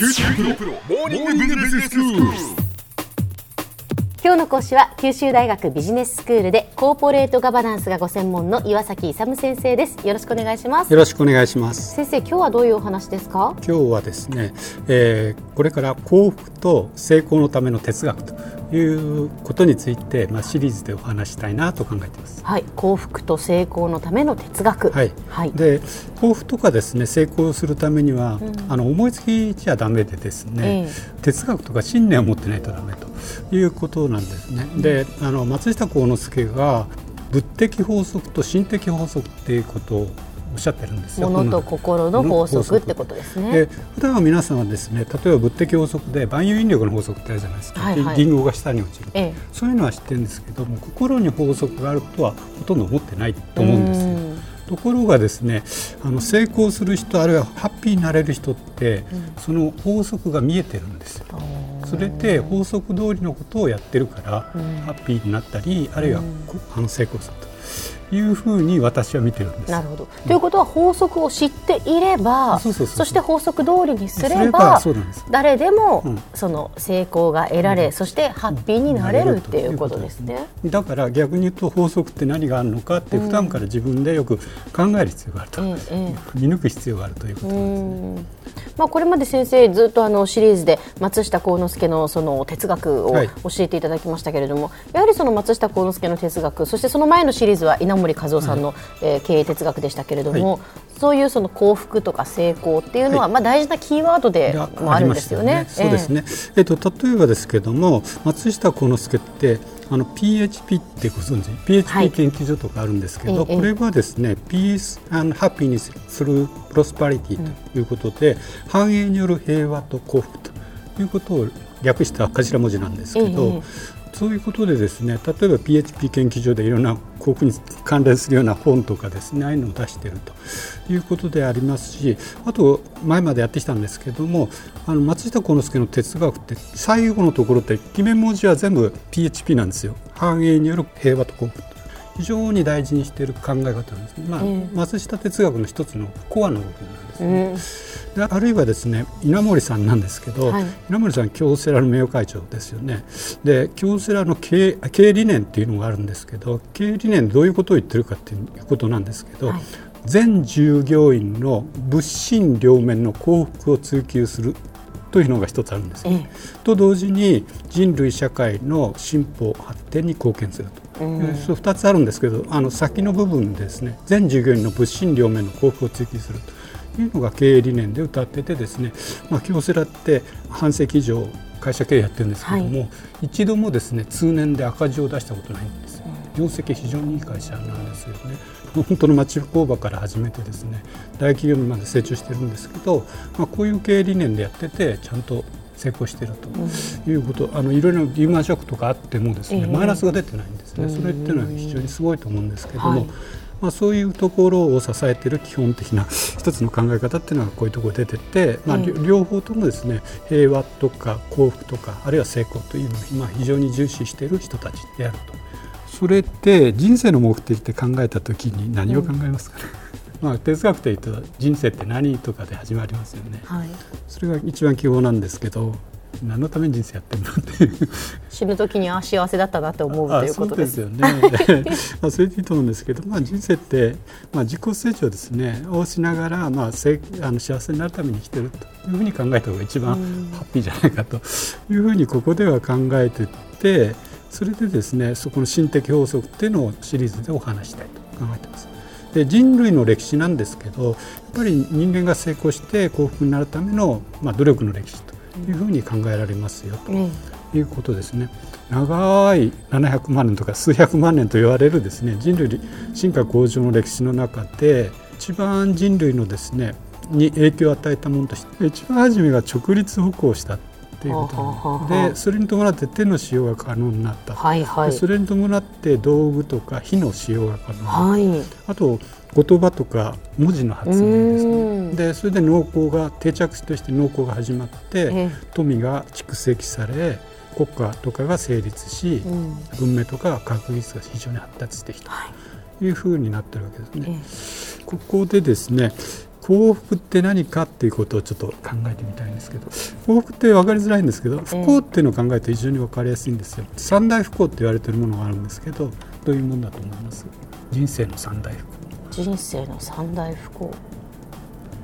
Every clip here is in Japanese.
九州大学モーニングビジネススクール。今日の講師は九州大学ビジネススクールでコーポレートガバナンスがご専門の岩崎勇先生です。よろしくお願いします。よろしくお願いします。先生今日はどういうお話ですか？今日はですね、えー、これから幸福と成功のための哲学ということについて、まあ、シリーズでお話したいなと考えています。はい。幸福と成功のための哲学。はい、はい、で幸福とかですね成功するためには、うん、あの思いつきじゃダメでですね、えー、哲学とか信念を持ってないとダメということなんですね。であの松下幸之助が物的法則と心的法則っていうことをおっしゃってるんですよ。物と心の法則ってことですね。で普段は皆さんはですね、例えば物的法則で万有引力の法則ってあるじゃないですか。はいはい、リンゴが下に落ちる、ええ、そういうのは知ってるんですけども、心に法則があるとはほとんど思ってないと思うんですよ。ところがですねあの成功する人あるいはハッピーになれる人って、うん、その法則が見えてるんですよ。それで法則通りのことをやってるから、うん、ハッピーになったりあるいは、うん、あの成功すると。いうふうに私は見てるんです。なるほど。ということは法則を知っていれば、そして法則通りにすれば、誰でもその成功が得られ、そしてハッピーになれるっていうことですね。だから逆に言うと法則って何があるのかって普段から自分でよく考える必要があると、見抜く必要があるということですね。まあこれまで先生ずっとあのシリーズで松下幸之助のその哲学を教えていただきましたけれども、はい、やはりその松下幸之助の哲学、そしてその前のシリーズは稲森和夫さんの、はい、えー、経営哲学でしたけれども、はい、そういうその幸福とか成功っていうのは、まあ大事なキーワードでもあるんですよね。ね。そうですね。えっ、ー、と例えばですけれども松下幸之助ってあの PHP ってご存知？PHP 研究所とかあるんですけど、はい、これはですね Peace and Happiness するプロスパリティということで、うん、繁栄による平和と幸福ということを略した頭文字なんですけど、そういうことでですね例えば PHP 研究所でいろんな航空に関連するような本とかですねああいうのを出しているということでありますしあと前までやってきたんですけどもあの松下幸之助の哲学って最後のところって決め文字は全部 PHP なんですよ。繁栄による平和と幸福。非常に大事にしている考え方なんです、まあ、松下哲学の一つのコアの部分なんですね。であるいはですね稲森さんなんですけど、はい、稲森さん京セラの名誉会長ですよね。で京セラの経経営理念っていうのがあるんですけど経営理念どういうことを言ってるかっていうことなんですけど、はい、全従業員の物心両面の幸福を追求するというのが一つあるんです、ね、と同時に人類社会の進歩発展に貢献すると、うん、2つあるんですけどあの先の部分ですね。全従業員の物心両面の幸福を追求するというのが経営理念で歌っててですね、まあ、京セラって半世紀以上会社経営やってるんですけども、はい、一度もですね通年で赤字を出したことないんです。業績非常にいい会社なんですよね。本当の町工場から始めてですね大企業にまで成長してるんですけど、まあ、こういう経営理念でやっててちゃんと成功しているということ、うん、あのいろいろリーマンショックとかあってもですね、えー、マイナスが出てないんですね、それっていうのは非常にすごいと思うんですけども、はい。まあ、そういうところを支えている基本的な一つの考え方っていうのがこういうところ出てて、まあ、両方ともですね平和とか幸福とかあるいは成功というのを今非常に重視している人たちであると。それって人生の目的って考えた時に何を考えますかね、うん、まあ、哲学というと人生って何とかで始まりますよね、はい、それが一番基本なんですけど何のために人生やってるのっていう。死ぬ時にあ幸せだったなって思うということです。よね。まあそれでいいと思うんですけど、まあ人生ってまあ自己成長ですね。をしながらまあせあの幸せになるために生きてるというふうに考えた方が一番ハッピーじゃないかというふうにここでは考えてて、それでですねそこの心的法則っていうのをシリーズでお話したいと考えてます。で人類の歴史なんですけどやっぱり人間が成功して幸福になるための、まあ、努力の歴史というふうに考えられますよということですね。長い700万年とか数百万年と言われるですね人類進化向上の歴史の中で一番人類のですねに影響を与えたものとして一番初めが直立歩行したっていうことでそれに伴って手の使用が可能になった、はいはい、それに伴って道具とか火の使用が可能になった、はい、あと言葉とか文字の発明ですね。でそれで農耕が定着として農耕が始まって、富が蓄積され国家とかが成立し、うん、文明とか科学技術が非常に発達してきた。とい。うふうになってるわけですね。ここでですね幸福って何かっていうことをちょっと考えてみたいんですけど幸福って分かりづらいんですけど不幸っていうのを考えると非常に分かりやすいんですよ。三大不幸って言われてるものがあるんですけどどういうものだと思います？人生の三大不幸。人生の三大不幸。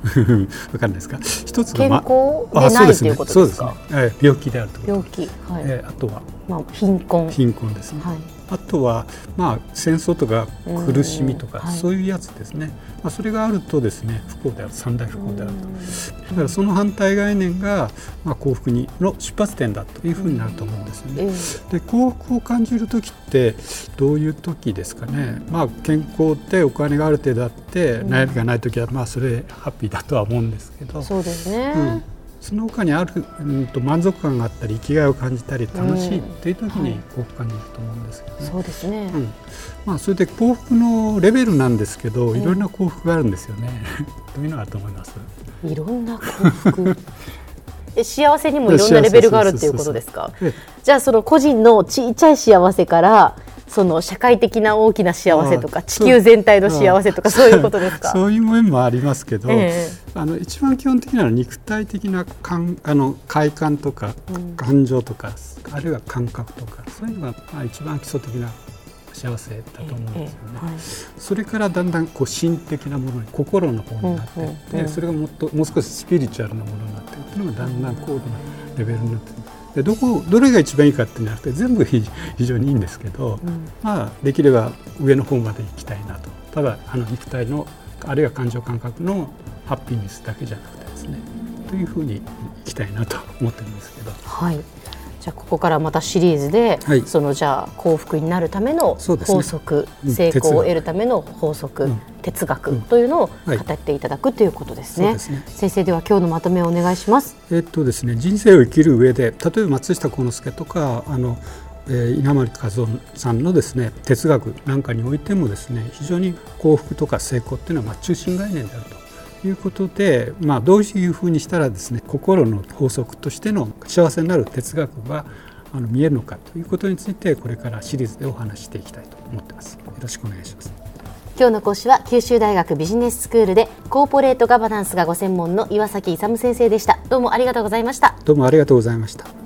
わかんないですか？一つが、ま、健康でないということですね、え病気であると病気、はい。えー、あとは、まあ貧困。貧困ですね。はい。あとは、まあ、戦争とか苦しみとか、はい、そういうやつですね、まあ、それがあるとですね不幸である三大不幸であると。だからその反対概念が、まあ、幸福にの出発点だというふうになると思うんですよね。で幸福を感じる時ってどういう時ですかね、まあ、健康ってお金がある程度あって悩みがない時はまあそれハッピーだとは思うんですけど。そうですね、うんその他にある、うんと、満足感があったり生きがいを感じたり楽しいっていう時に幸福感じると思うんですけど。ね。そうですね、うん。まあ、それで幸福のレベルなんですけどいろんな幸福があるんですよね。どういうのがあると思います？いろんな幸福。え幸せにもいろんなレベルがあるっていうことですか？じゃあその個人のちっちゃい幸せからその社会的な大きな幸せとか地球全体の幸せとかそういうことですか？そういう面もありますけど、えー、あの一番基本的なのは肉体的な感あの快感とか感情とか、うん、あるいは感覚とかそういうのがまあ一番基礎的な幸せだと思うんですよね、えーはい、それからだんだんこう心的なものに心の方になっていって、それがもっともう少しスピリチュアルなものになっていくっていうのがだんだん高度なレベルになってでどこどれが一番いいかってなくて全部非常にいいんですけど、うん、まあできれば上の方まで行きたいなと。ただあの肉体のあるいは感情感覚のハッピーネスだけじゃなくてですねというふうにいきたいなと思ってるんですけど。はいじゃあここからまたシリーズで、はい、そのじゃあ幸福になるための法則、ね、成功を得るための法則、うん、哲学というのを語っていただくということですね。すね。先生では今日のまとめをお願いします。えっとですね人生を生きる上で例えば松下幸之助とかあのえー、稲森和夫さんのですね哲学なんかにおいてもですね非常に幸福とか成功っていうのはまあ中心概念であると。いうことで、まあ、どういうふうにしたらですね心の法則としての幸せになる哲学があの見えるのかということについてこれからシリーズでお話していきたいと思ってます。よろしくお願いします。今日の講師は九州大学ビジネススクールでコーポレートガバナンスがご専門の岩崎勇先生でした。どうもありがとうございました。どうもありがとうございました。